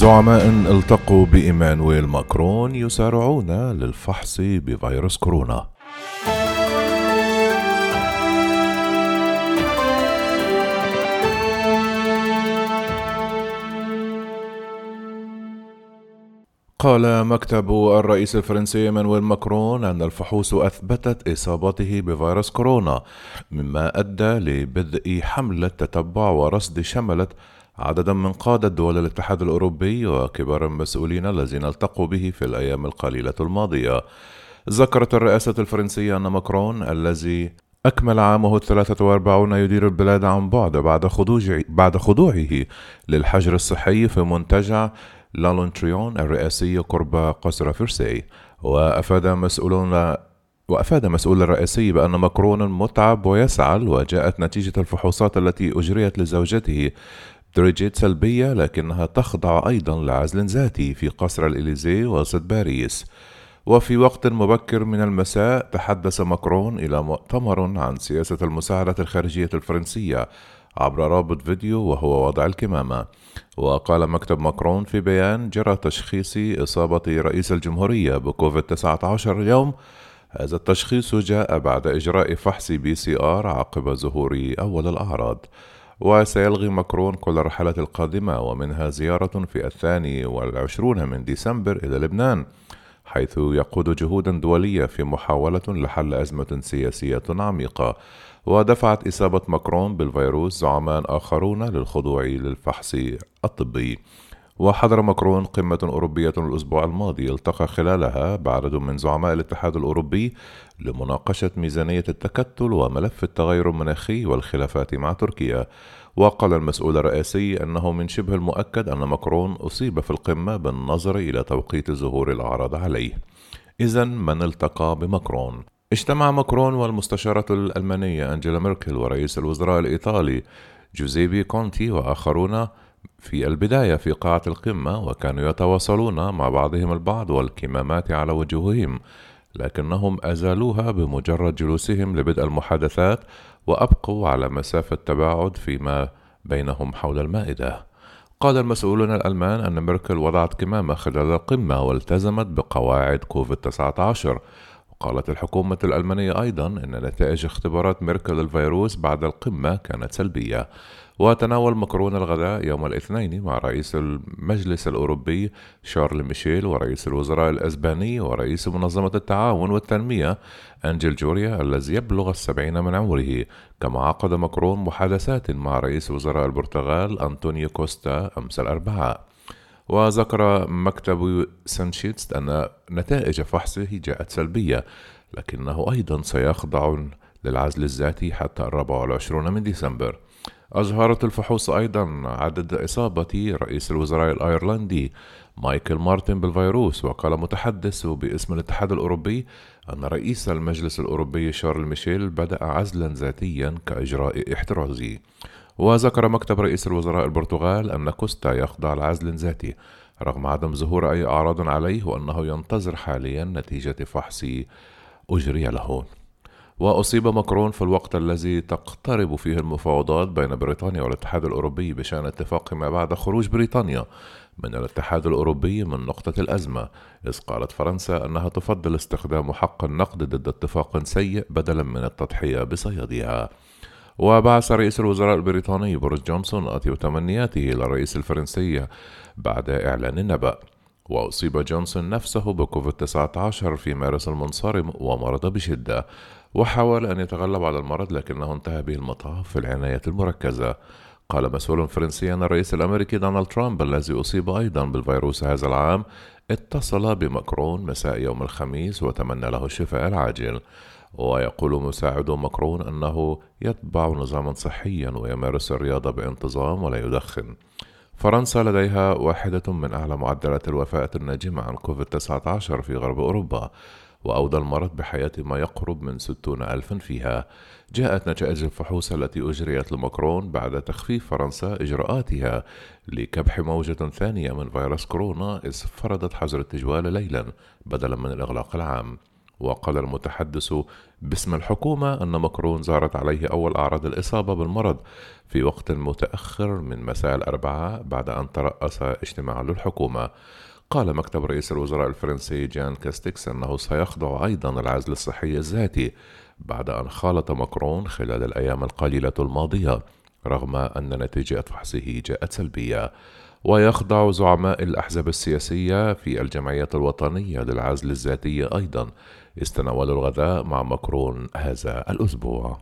زعماء التقوا بإيمانويل ماكرون يسارعون للفحص بفيروس كورونا. قال مكتب الرئيس الفرنسي مانويل ماكرون أن الفحوص أثبتت إصابته بفيروس كورونا مما أدى لبدء حملة تتبع ورصد شملت عددا من قادة دول الاتحاد الأوروبي وكبار المسؤولين الذين التقوا به في الأيام القليلة الماضية. ذكرت الرئاسة الفرنسية أن ماكرون الذي أكمل عامه الثلاثة وأربعون يدير البلاد عن بعد بعد خضوع بعد خضوعه للحجر الصحي في منتجع لا لانتيرن الرئاسي قرب قصر فرساي وأفاد مسؤولون وأفاد مسؤول الرئاسي بأن ماكرون متعب ويسعل وجاءت نتيجة الفحوصات التي أجريت لزوجته جاءت سلبية لكنها تخضع أيضا لعزل ذاتي في قصر الإليزي وسط باريس. وفي وقت مبكر من المساء تحدث ماكرون إلى مؤتمر عن سياسة المساعدة الخارجية الفرنسية عبر رابط فيديو وهو وضع الكمامة. وقال مكتب ماكرون في بيان جرى تشخيص إصابة رئيس الجمهورية بكوفيد 19 اليوم. هذا التشخيص جاء بعد إجراء فحص بي سي آر عقب ظهور أول الأعراض. وسيلغي ماكرون كل الرحلات القادمة ومنها زيارة في الثاني والعشرون من ديسمبر إلى لبنان حيث يقود جهودا دولية في محاولة لحل أزمة سياسية عميقة. ودفعت إصابة ماكرون بالفيروس زعماء آخرون للخضوع للفحص الطبي. وحضر ماكرون قمة أوروبية الأسبوع الماضي التقى خلالها بعدد من زعماء الاتحاد الأوروبي لمناقشة ميزانية التكتل وملف التغير المناخي والخلافات مع تركيا وقال المسؤول الرئاسي أنه من شبه المؤكد أن ماكرون أصيب في القمة بالنظر إلى توقيت ظهور الأعراض عليه إذا من التقى بماكرون؟ اجتمع ماكرون والمستشارة الألمانية أنجيلا ميركل ورئيس الوزراء الإيطالي جوزيبي كونتي وآخرون في البداية في قاعة القمة وكانوا يتواصلون مع بعضهم البعض والكمامات على وجوههم لكنهم أزالوها بمجرد جلوسهم لبدء المحادثات وأبقوا على مسافة تباعد فيما بينهم حول المائدة. قال المسؤولون الألمان أن ميركل وضعت كمامة خلال القمة والتزمت بقواعد كوفيد 19 وقالت الحكومة الألمانية أيضا أن نتائج اختبارات ميركل الفيروس بعد القمة كانت سلبية. وتناول ماكرون الغداء يوم الاثنين مع رئيس المجلس الأوروبي شارل ميشيل ورئيس الوزراء الأسباني ورئيس منظمة التعاون والتنمية أنجل جوريا الذي يبلغ السبعين من عمره. كما عقد ماكرون محادثات مع رئيس وزراء البرتغال أنطونيو كوستا أمس الأربعاء. وذكر مكتب سانشيتس أن نتائج فحصه جاءت سلبية لكنه أيضا سيخضع للعزل الذاتي حتى الرابع والعشرون من ديسمبر. أظهرت الفحوص أيضا عدد إصابة رئيس الوزراء الأيرلندي مايكل مارتن بالفيروس وقال متحدث باسم الاتحاد الأوروبي أن رئيس المجلس الأوروبي شارل ميشيل بدأ عزلا ذاتيا كإجراء احترازي. وذكر مكتب رئيس الوزراء البرتغال أن كوستا يخضع لعزل ذاتي رغم عدم ظهور أي أعراض عليه وأنه ينتظر حاليا نتيجة فحص أجري له. وأصيب ماكرون في الوقت الذي تقترب فيه المفاوضات بين بريطانيا والاتحاد الأوروبي بشأن اتفاق ما بعد خروج بريطانيا من الاتحاد الأوروبي من نقطة الأزمة إذ قالت فرنسا أنها تفضل استخدام حق النقض ضد اتفاق سيء بدلا من التضحية بصياديها. وبعث رئيس الوزراء البريطاني بوريس جونسون أطيب تمنياته إلى الرئيس الفرنسي بعد إعلان النبأ. وأصيب جونسون نفسه بكوفيد 19 في مارس المنصرم ومرض بشدة وحاول أن يتغلب على المرض لكنه انتهى به المطاف في العناية المركزة. قال مسؤول فرنسي أن الرئيس الأمريكي دونالد ترامب الذي أصيب أيضا بالفيروس هذا العام اتصل بماكرون مساء يوم الخميس وتمنى له الشفاء العاجل. ويقول مساعد ماكرون أنه يتبع نظاما صحيا ويمارس الرياضة بانتظام ولا يدخن. فرنسا لديها واحدة من أعلى معدلات الوفاة الناجمة عن كوفيد-19 في غرب أوروبا. وأودى المرض بحياة ما يقرب من ستون ألفا فيها. جاءت نتائج الفحوص التي أجريت لماكرون بعد تخفيف فرنسا إجراءاتها لكبح موجة ثانية من فيروس كورونا إذ فرضت حظر التجوال ليلا بدلا من الإغلاق العام. وقال المتحدث باسم الحكومة أن ماكرون زارت عليه أول أعراض الإصابة بالمرض في وقت متأخر من مساء الأربعاء بعد أن ترأس اجتماع للحكومة. قال مكتب رئيس الوزراء الفرنسي جان كاستكس أنه سيخضع أيضا العزل الصحي الذاتي بعد أن خالط ماكرون خلال الأيام القليلة الماضية رغم أن نتيجة فحصه جاءت سلبية. ويخضع زعماء الأحزاب السياسية في الجمعية الوطنية للعزل الذاتي أيضا استناولوا الغذاء مع ماكرون هذا الأسبوع.